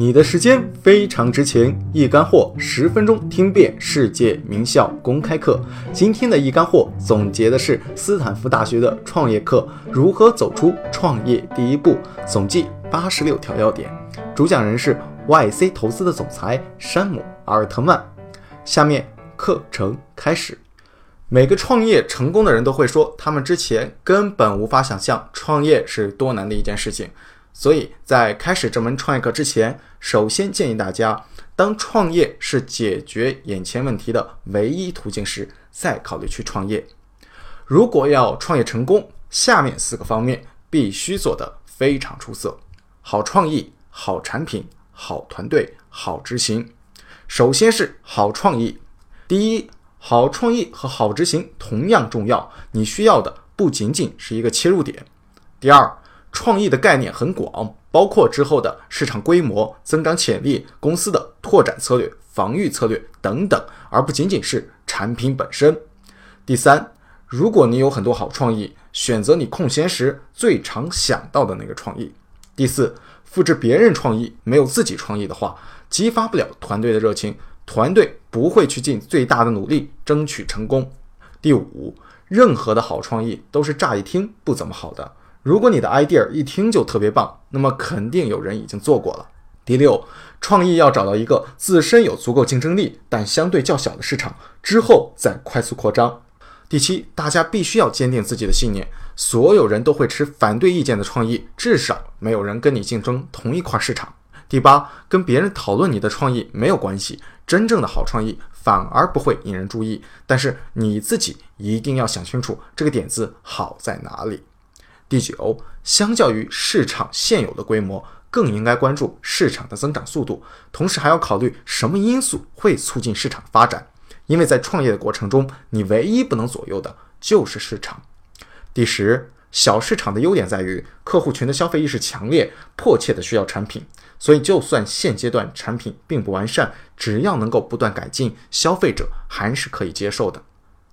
你的时间非常值钱，一干货，十分钟听遍世界名校公开课。今天的一干货总结的是斯坦福大学的创业课，如何走出创业第一步，总计八十六条要点。主讲人是 YC 投资的总裁山姆·阿尔特曼。下面课程开始。每个创业成功的人都会说，他们之前根本无法想象创业是多难的一件事情。所以在开始这门创业课之前，首先建议大家，当创业是解决眼前问题的唯一途径时，再考虑去创业。如果要创业成功，下面四个方面必须做得非常出色：好创意、好产品、好团队、好执行。首先是好创意。第一，好创意和好执行同样重要，你需要的不仅仅是一个切入点。第二。创意的概念很广，包括之后的市场规模、增长潜力、公司的拓展策略、防御策略等等，而不仅仅是产品本身。第三，如果你有很多好创意，选择你空闲时最常想到的那个创意。第四，复制别人创意，没有自己创意的话，激发不了团队的热情，团队不会去尽最大的努力争取成功。第五，任何的好创意都是乍一听不怎么好的。如果你的 idea 一听就特别棒，那么肯定有人已经做过了。第六，创意要找到一个自身有足够竞争力但相对较小的市场，之后再快速扩张。第七，大家必须要坚定自己的信念，所有人都会持反对意见的创意，至少没有人跟你竞争同一块市场。第八，跟别人讨论你的创意没有关系，真正的好创意反而不会引人注意，但是你自己一定要想清楚这个点子好在哪里。第九，相较于市场现有的规模，更应该关注市场的增长速度，同时还要考虑什么因素会促进市场发展。因为在创业的过程中，你唯一不能左右的就是市场。第十，小市场的优点在于客户群的消费意识强烈，迫切的需要产品，所以就算现阶段产品并不完善，只要能够不断改进，消费者还是可以接受的。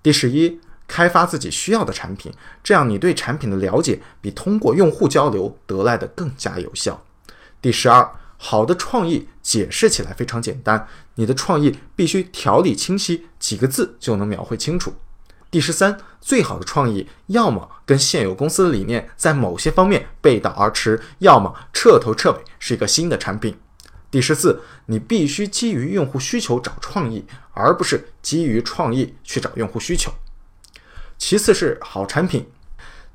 第十一。开发自己需要的产品，这样你对产品的了解比通过用户交流得来的更加有效。第十二，好的创意解释起来非常简单，你的创意必须条理清晰，几个字就能描绘清楚。第十三，最好的创意要么跟现有公司的理念在某些方面背道而驰，要么彻头彻尾是一个新的产品。第十四，你必须基于用户需求找创意，而不是基于创意去找用户需求。其次是好产品。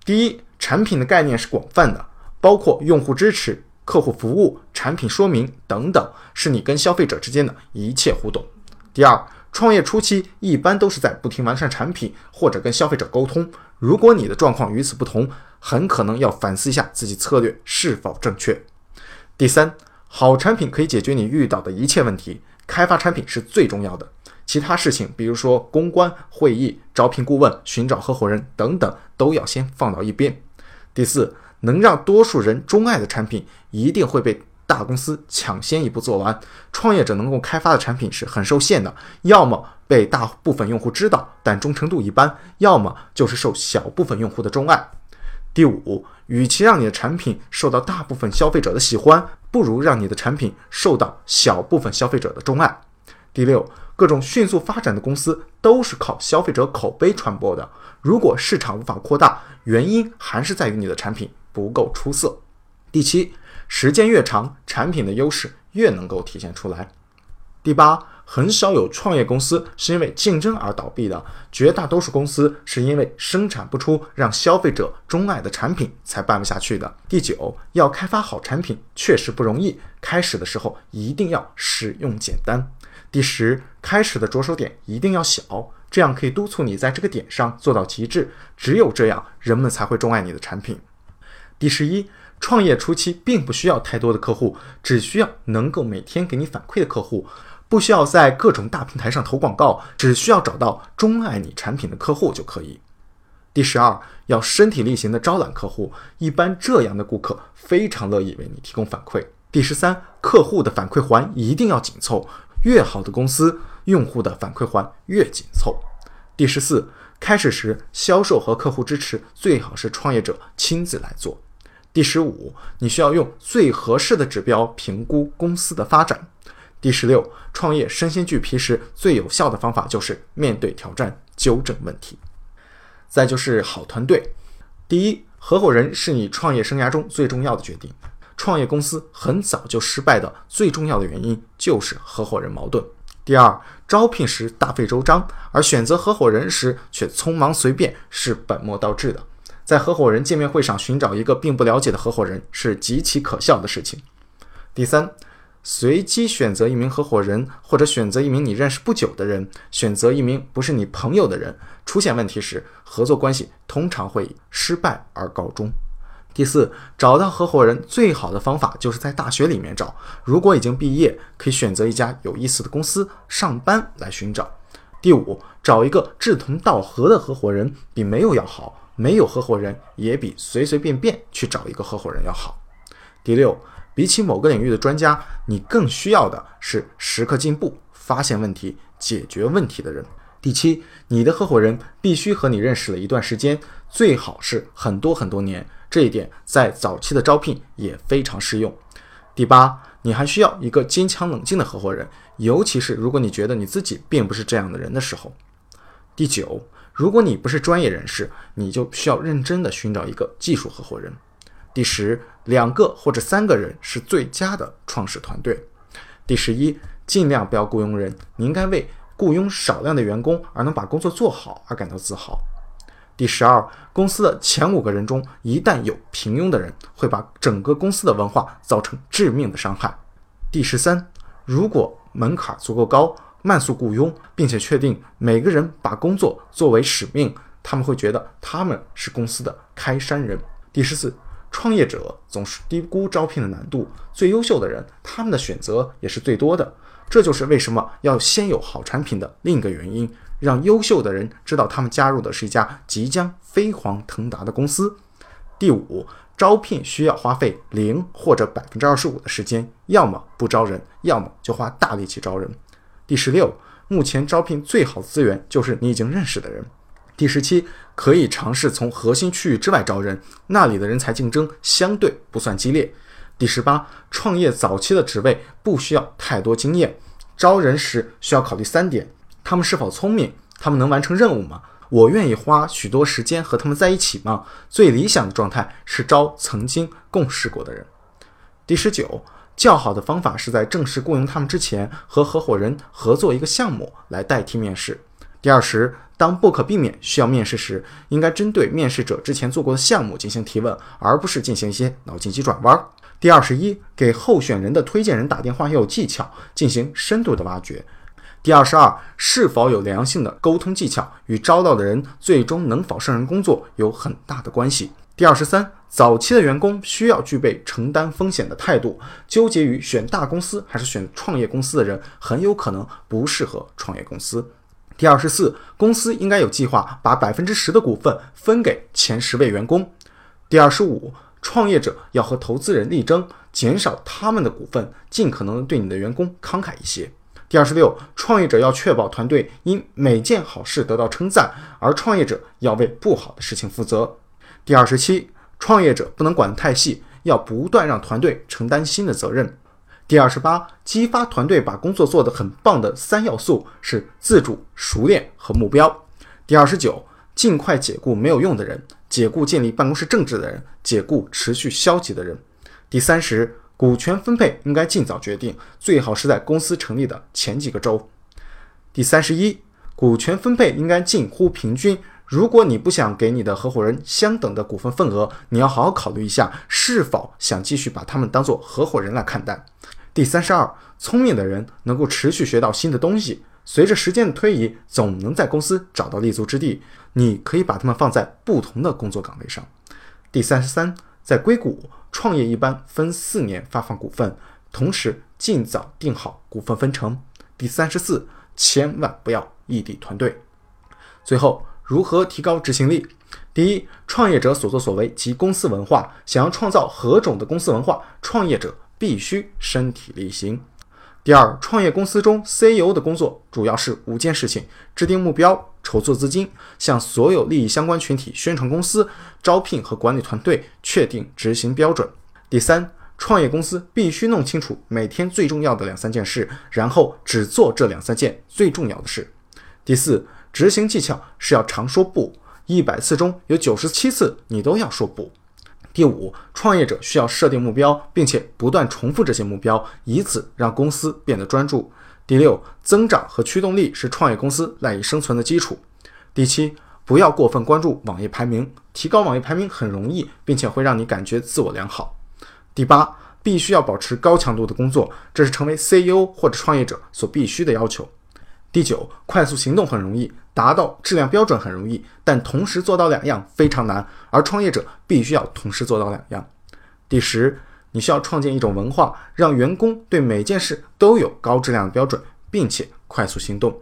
第一，产品的概念是广泛的，包括用户支持、客户服务、产品说明等等，是你跟消费者之间的一切互动。第二，创业初期一般都是在不停完善产品或者跟消费者沟通。如果你的状况与此不同，很可能要反思一下自己策略是否正确。第三，好产品可以解决你遇到的一切问题，开发产品是最重要的。其他事情，比如说公关、会议、招聘顾问、寻找合伙人等等，都要先放到一边。第四，能让多数人钟爱的产品，一定会被大公司抢先一步做完。创业者能够开发的产品是很受限的，要么被大部分用户知道，但忠诚度一般；要么就是受小部分用户的钟爱。第五，与其让你的产品受到大部分消费者的喜欢，不如让你的产品受到小部分消费者的钟爱。第六。各种迅速发展的公司都是靠消费者口碑传播的。如果市场无法扩大，原因还是在于你的产品不够出色。第七，时间越长，产品的优势越能够体现出来。第八，很少有创业公司是因为竞争而倒闭的，绝大多数公司是因为生产不出让消费者钟爱的产品才办不下去的。第九，要开发好产品确实不容易，开始的时候一定要使用简单。第十，开始的着手点一定要小，这样可以督促你在这个点上做到极致。只有这样，人们才会钟爱你的产品。第十一，创业初期并不需要太多的客户，只需要能够每天给你反馈的客户，不需要在各种大平台上投广告，只需要找到钟爱你产品的客户就可以。第十二，要身体力行的招揽客户，一般这样的顾客非常乐意为你提供反馈。第十三，客户的反馈环一定要紧凑。越好的公司，用户的反馈环越紧凑。第十四，开始时销售和客户支持最好是创业者亲自来做。第十五，你需要用最合适的指标评估公司的发展。第十六，创业身心俱疲时最有效的方法就是面对挑战，纠正问题。再就是好团队。第一，合伙人是你创业生涯中最重要的决定。创业公司很早就失败的最重要的原因就是合伙人矛盾。第二，招聘时大费周章，而选择合伙人时却匆忙随便，是本末倒置的。在合伙人见面会上寻找一个并不了解的合伙人是极其可笑的事情。第三，随机选择一名合伙人，或者选择一名你认识不久的人，选择一名不是你朋友的人，出现问题时，合作关系通常会以失败而告终。第四，找到合伙人最好的方法就是在大学里面找。如果已经毕业，可以选择一家有意思的公司上班来寻找。第五，找一个志同道合的合伙人比没有要好。没有合伙人也比随随便便去找一个合伙人要好。第六，比起某个领域的专家，你更需要的是时刻进步、发现问题、解决问题的人。第七，你的合伙人必须和你认识了一段时间，最好是很多很多年。这一点在早期的招聘也非常适用。第八，你还需要一个坚强冷静的合伙人，尤其是如果你觉得你自己并不是这样的人的时候。第九，如果你不是专业人士，你就需要认真的寻找一个技术合伙人。第十，两个或者三个人是最佳的创始团队。第十一，尽量不要雇佣人，你应该为雇佣少量的员工而能把工作做好而感到自豪。第十二，公司的前五个人中，一旦有平庸的人，会把整个公司的文化造成致命的伤害。第十三，如果门槛足够高，慢速雇佣，并且确定每个人把工作作为使命，他们会觉得他们是公司的开山人。第十四，创业者总是低估招聘的难度，最优秀的人，他们的选择也是最多的。这就是为什么要先有好产品的另一个原因。让优秀的人知道他们加入的是一家即将飞黄腾达的公司。第五，招聘需要花费零或者百分之二十五的时间，要么不招人，要么就花大力气招人。第十六，目前招聘最好的资源就是你已经认识的人。第十七，可以尝试从核心区域之外招人，那里的人才竞争相对不算激烈。第十八，创业早期的职位不需要太多经验，招人时需要考虑三点。他们是否聪明？他们能完成任务吗？我愿意花许多时间和他们在一起吗？最理想的状态是招曾经共事过的人。第十九，较好的方法是在正式雇佣他们之前，和合伙人合作一个项目来代替面试。第二十，当不可避免需要面试时，应该针对面试者之前做过的项目进行提问，而不是进行一些脑筋急转弯。第二十一，给候选人的推荐人打电话要有技巧，进行深度的挖掘。第二十二，是否有良性的沟通技巧，与招到的人最终能否胜任工作有很大的关系。第二十三，早期的员工需要具备承担风险的态度。纠结于选大公司还是选创业公司的人，很有可能不适合创业公司。第二十四，公司应该有计划把百分之十的股份分给前十位员工。第二十五，创业者要和投资人力争，减少他们的股份，尽可能对你的员工慷慨一些。第二十六，创业者要确保团队因每件好事得到称赞，而创业者要为不好的事情负责。第二十七，创业者不能管得太细，要不断让团队承担新的责任。第二十八，激发团队把工作做得很棒的三要素是自主、熟练和目标。第二十九，尽快解雇没有用的人，解雇建立办公室政治的人，解雇持续消极的人。第三十。股权分配应该尽早决定，最好是在公司成立的前几个周。第三十一，股权分配应该近乎平均。如果你不想给你的合伙人相等的股份份额，你要好好考虑一下，是否想继续把他们当做合伙人来看待。第三十二，聪明的人能够持续学到新的东西，随着时间的推移，总能在公司找到立足之地。你可以把他们放在不同的工作岗位上。第三十三，在硅谷。创业一般分四年发放股份，同时尽早定好股份分成。第三十四，千万不要异地团队。最后，如何提高执行力？第一，创业者所作所为及公司文化。想要创造何种的公司文化，创业者必须身体力行。第二，创业公司中 CEO 的工作主要是五件事情：制定目标、筹措资金、向所有利益相关群体宣传公司、招聘和管理团队、确定执行标准。第三，创业公司必须弄清楚每天最重要的两三件事，然后只做这两三件最重要的事。第四，执行技巧是要常说不，一百次中有九十七次你都要说不。第五，创业者需要设定目标，并且不断重复这些目标，以此让公司变得专注。第六，增长和驱动力是创业公司赖以生存的基础。第七，不要过分关注网页排名，提高网页排名很容易，并且会让你感觉自我良好。第八，必须要保持高强度的工作，这是成为 CEO 或者创业者所必须的要求。第九，快速行动很容易，达到质量标准很容易，但同时做到两样非常难，而创业者必须要同时做到两样。第十，你需要创建一种文化，让员工对每件事都有高质量的标准，并且快速行动。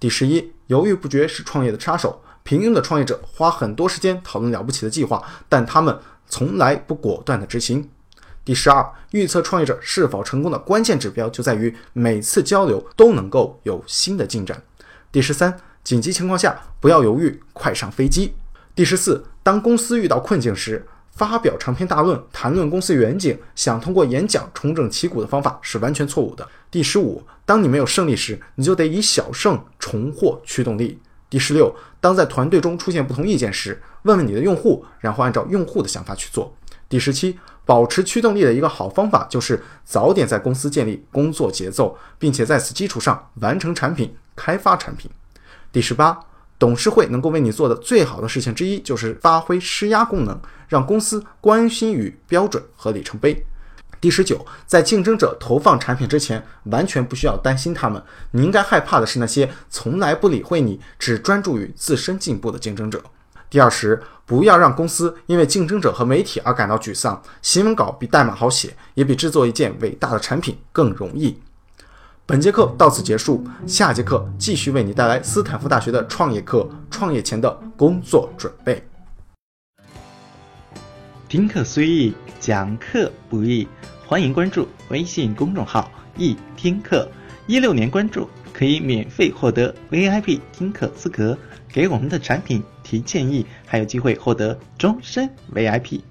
第十一，犹豫不决是创业的杀手。平庸的创业者花很多时间讨论了不起的计划，但他们从来不果断的执行。第十二，预测创业者是否成功的关键指标就在于每次交流都能够有新的进展。第十三，紧急情况下不要犹豫，快上飞机。第十四，当公司遇到困境时，发表长篇大论谈论公司远景，想通过演讲重整旗鼓的方法是完全错误的。第十五，当你没有胜利时，你就得以小胜重获驱动力。第十六，当在团队中出现不同意见时，问问你的用户，然后按照用户的想法去做。第十七。保持驱动力的一个好方法就是早点在公司建立工作节奏，并且在此基础上完成产品、开发产品。第十八，董事会能够为你做的最好的事情之一就是发挥施压功能，让公司关心于标准和里程碑。第十九，在竞争者投放产品之前，完全不需要担心他们，你应该害怕的是那些从来不理会你、只专注于自身进步的竞争者。第二十，不要让公司因为竞争者和媒体而感到沮丧。新闻稿比代码好写，也比制作一件伟大的产品更容易。本节课到此结束，下节课继续为你带来斯坦福大学的创业课——创业前的工作准备。听课虽易，讲课不易。欢迎关注微信公众号“易听课”，一六年关注可以免费获得 VIP 听课资格。给我们的产品提建议，还有机会获得终身 VIP。